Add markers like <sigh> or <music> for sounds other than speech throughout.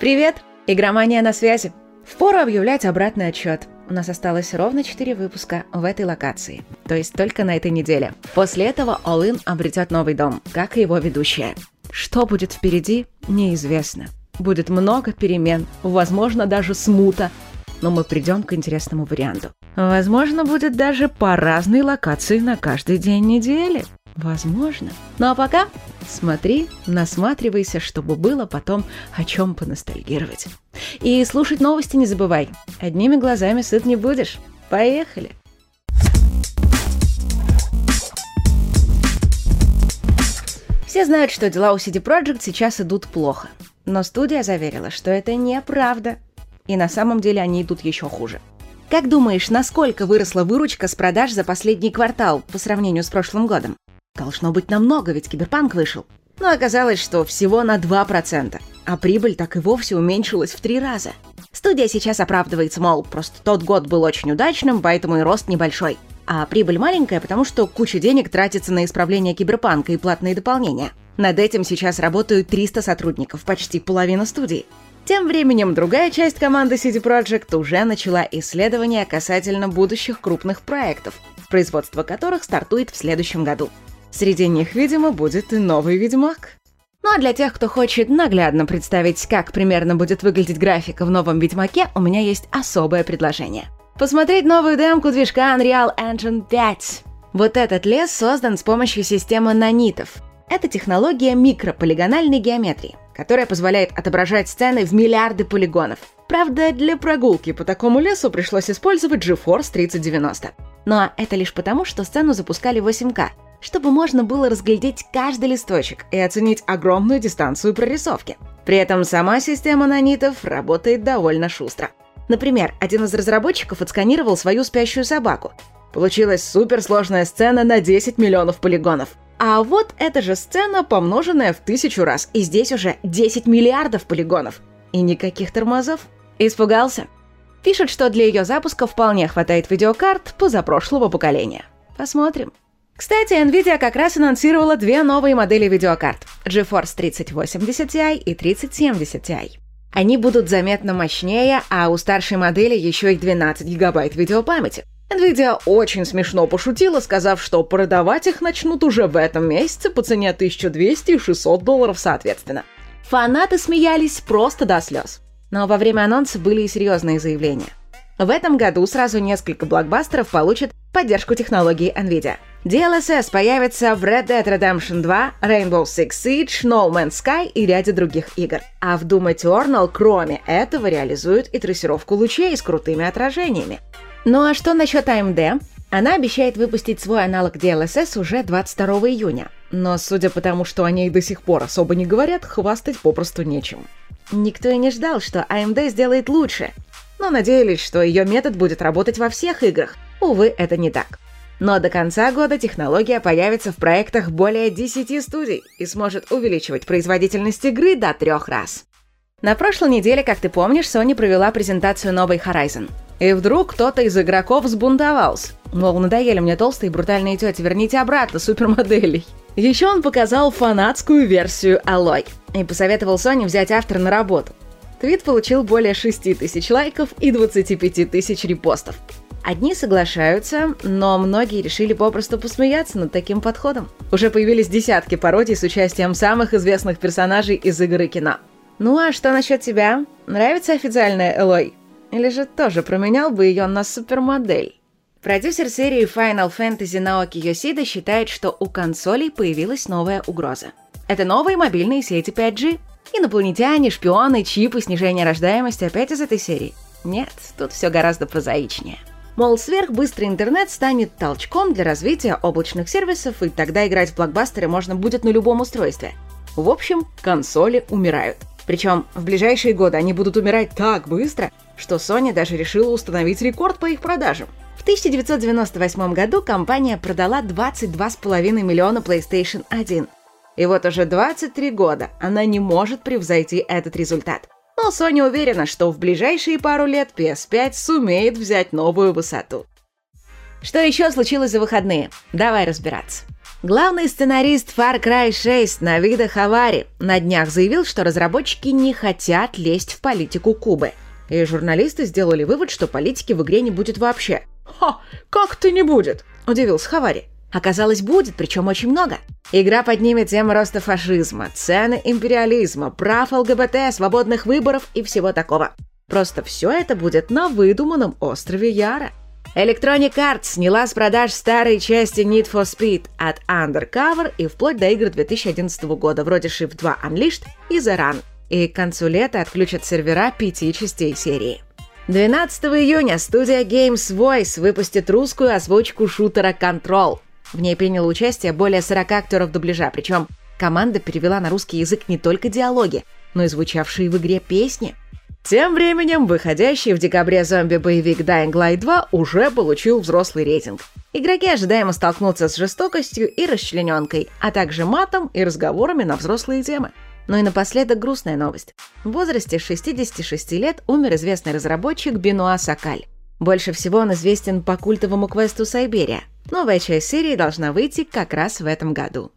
Привет! Игромания на связи. Впору объявлять обратный отчет. У нас осталось ровно 4 выпуска в этой локации. То есть только на этой неделе. После этого In обретет новый дом, как и его ведущая. Что будет впереди, неизвестно. Будет много перемен, возможно, даже смута. Но мы придем к интересному варианту. Возможно, будет даже по разной локации на каждый день недели. Возможно. Ну а пока смотри, насматривайся, чтобы было потом о чем поностальгировать. И слушать новости не забывай. Одними глазами сыт не будешь. Поехали! Все знают, что дела у CD Projekt сейчас идут плохо. Но студия заверила, что это неправда. И на самом деле они идут еще хуже. Как думаешь, насколько выросла выручка с продаж за последний квартал по сравнению с прошлым годом? Должно быть намного, ведь Киберпанк вышел. Но оказалось, что всего на 2%, а прибыль так и вовсе уменьшилась в три раза. Студия сейчас оправдывается, мол, просто тот год был очень удачным, поэтому и рост небольшой. А прибыль маленькая, потому что куча денег тратится на исправление киберпанка и платные дополнения. Над этим сейчас работают 300 сотрудников, почти половина студии. Тем временем другая часть команды CD Projekt уже начала исследования касательно будущих крупных проектов, производство которых стартует в следующем году. Среди них, видимо, будет и новый Ведьмак. Ну а для тех, кто хочет наглядно представить, как примерно будет выглядеть графика в новом Ведьмаке, у меня есть особое предложение. Посмотреть новую демку движка Unreal Engine 5. Вот этот лес создан с помощью системы нанитов. Это технология микрополигональной геометрии, которая позволяет отображать сцены в миллиарды полигонов. Правда, для прогулки по такому лесу пришлось использовать GeForce 3090. Но это лишь потому, что сцену запускали 8К, чтобы можно было разглядеть каждый листочек и оценить огромную дистанцию прорисовки. При этом сама система нанитов работает довольно шустро. Например, один из разработчиков отсканировал свою спящую собаку. Получилась суперсложная сцена на 10 миллионов полигонов. А вот эта же сцена, помноженная в тысячу раз, и здесь уже 10 миллиардов полигонов. И никаких тормозов. Испугался? Пишут, что для ее запуска вполне хватает видеокарт позапрошлого поколения. Посмотрим. Кстати, Nvidia как раз анонсировала две новые модели видеокарт – GeForce 3080 Ti и 3070 Ti. Они будут заметно мощнее, а у старшей модели еще и 12 гигабайт видеопамяти. Nvidia очень смешно пошутила, сказав, что продавать их начнут уже в этом месяце по цене 1200 и 600 долларов соответственно. Фанаты смеялись просто до слез. Но во время анонса были и серьезные заявления. В этом году сразу несколько блокбастеров получат поддержку технологии NVIDIA – DLSS появится в Red Dead Redemption 2, Rainbow Six Siege, No Man's Sky и ряде других игр. А в Doom Eternal, кроме этого, реализуют и трассировку лучей с крутыми отражениями. Ну а что насчет AMD? Она обещает выпустить свой аналог DLSS уже 22 июня. Но судя по тому, что о ней до сих пор особо не говорят, хвастать попросту нечем. Никто и не ждал, что AMD сделает лучше. Но надеялись, что ее метод будет работать во всех играх. Увы, это не так. Но до конца года технология появится в проектах более 10 студий и сможет увеличивать производительность игры до трех раз. На прошлой неделе, как ты помнишь, Sony провела презентацию новой Horizon. И вдруг кто-то из игроков сбунтовался. Мол, надоели мне толстые брутальные тети, верните обратно супермоделей. Еще он показал фанатскую версию Alloy и посоветовал Sony взять автора на работу. Твит получил более 6 тысяч лайков и 25 тысяч репостов. Одни соглашаются, но многие решили попросту посмеяться над таким подходом. Уже появились десятки пародий с участием самых известных персонажей из игры кино. Ну а что насчет тебя? Нравится официальная Элой? Или же тоже променял бы ее на супермодель? Продюсер серии Final Fantasy Наоки Йосида считает, что у консолей появилась новая угроза. Это новые мобильные сети 5G. Инопланетяне, шпионы, чипы, снижение рождаемости опять из этой серии? Нет, тут все гораздо прозаичнее. Мол, сверхбыстрый интернет станет толчком для развития облачных сервисов, и тогда играть в блокбастеры можно будет на любом устройстве. В общем, консоли умирают. Причем в ближайшие годы они будут умирать так быстро, что Sony даже решила установить рекорд по их продажам. В 1998 году компания продала 22,5 миллиона PlayStation 1. И вот уже 23 года она не может превзойти этот результат – но Sony уверена, что в ближайшие пару лет PS5 сумеет взять новую высоту. Что еще случилось за выходные? Давай разбираться. Главный сценарист Far Cry 6 Навида Хавари на днях заявил, что разработчики не хотят лезть в политику Кубы. И журналисты сделали вывод, что политики в игре не будет вообще. «Ха, как-то не будет!» – удивился Хавари. Оказалось, будет, причем очень много. Игра поднимет тему роста фашизма, цены империализма, прав ЛГБТ, свободных выборов и всего такого. Просто все это будет на выдуманном острове Яра. Electronic Arts сняла с продаж старые части Need for Speed от Undercover и вплоть до игр 2011 года, вроде Shift 2 Unleashed и The Run. И к концу лета отключат сервера пяти частей серии. 12 июня студия Games Voice выпустит русскую озвучку шутера Control. В ней приняло участие более 40 актеров дубляжа, причем команда перевела на русский язык не только диалоги, но и звучавшие в игре песни – тем временем, выходящий в декабре зомби-боевик Dying Light 2 уже получил взрослый рейтинг. Игроки ожидаемо столкнутся с жестокостью и расчлененкой, а также матом и разговорами на взрослые темы. Ну и напоследок грустная новость. В возрасте 66 лет умер известный разработчик Бенуа Сакаль. Больше всего он известен по культовому квесту Сайберия. Новая часть серии должна выйти как раз в этом году.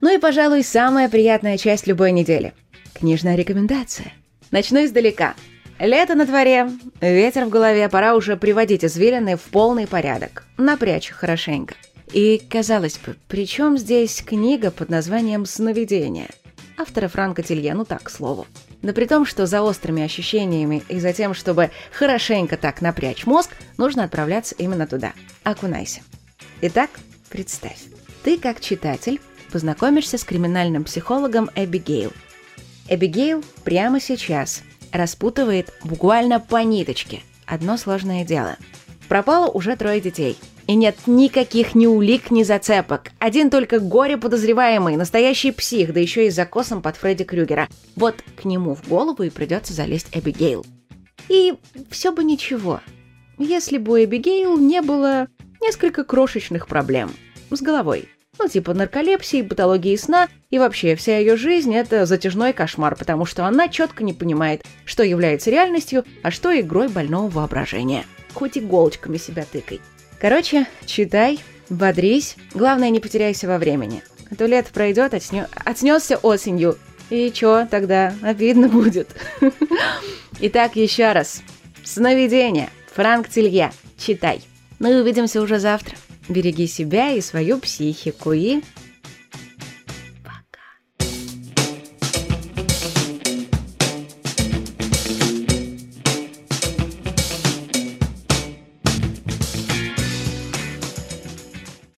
Ну и, пожалуй, самая приятная часть любой недели. Книжная рекомендация – Начну издалека. Лето на дворе, ветер в голове, пора уже приводить извилины в полный порядок. Напрячь хорошенько. И, казалось бы, при чем здесь книга под названием «Сновидение»? Автора Франка Тилье, ну так, к слову. Да при том, что за острыми ощущениями и за тем, чтобы хорошенько так напрячь мозг, нужно отправляться именно туда. Окунайся. Итак, представь. Ты, как читатель, познакомишься с криминальным психологом Эбигейл – Эбигейл прямо сейчас распутывает буквально по ниточке одно сложное дело. Пропало уже трое детей. И нет никаких ни улик, ни зацепок. Один только горе подозреваемый, настоящий псих, да еще и закосом под Фредди Крюгера. Вот к нему в голову и придется залезть Эбигейл. И все бы ничего, если бы у Эбигейл не было несколько крошечных проблем с головой. Ну, типа нарколепсии, патологии сна, и вообще вся ее жизнь – это затяжной кошмар, потому что она четко не понимает, что является реальностью, а что игрой больного воображения. Хоть иголочками себя тыкай. Короче, читай, бодрись, главное не потеряйся во времени. А то лето пройдет, отснё... отснесся осенью. И чё тогда? Обидно будет. <laughs> Итак, еще раз. Сновидение. Франк Тилье. Читай. Ну и увидимся уже завтра. Береги себя и свою психику и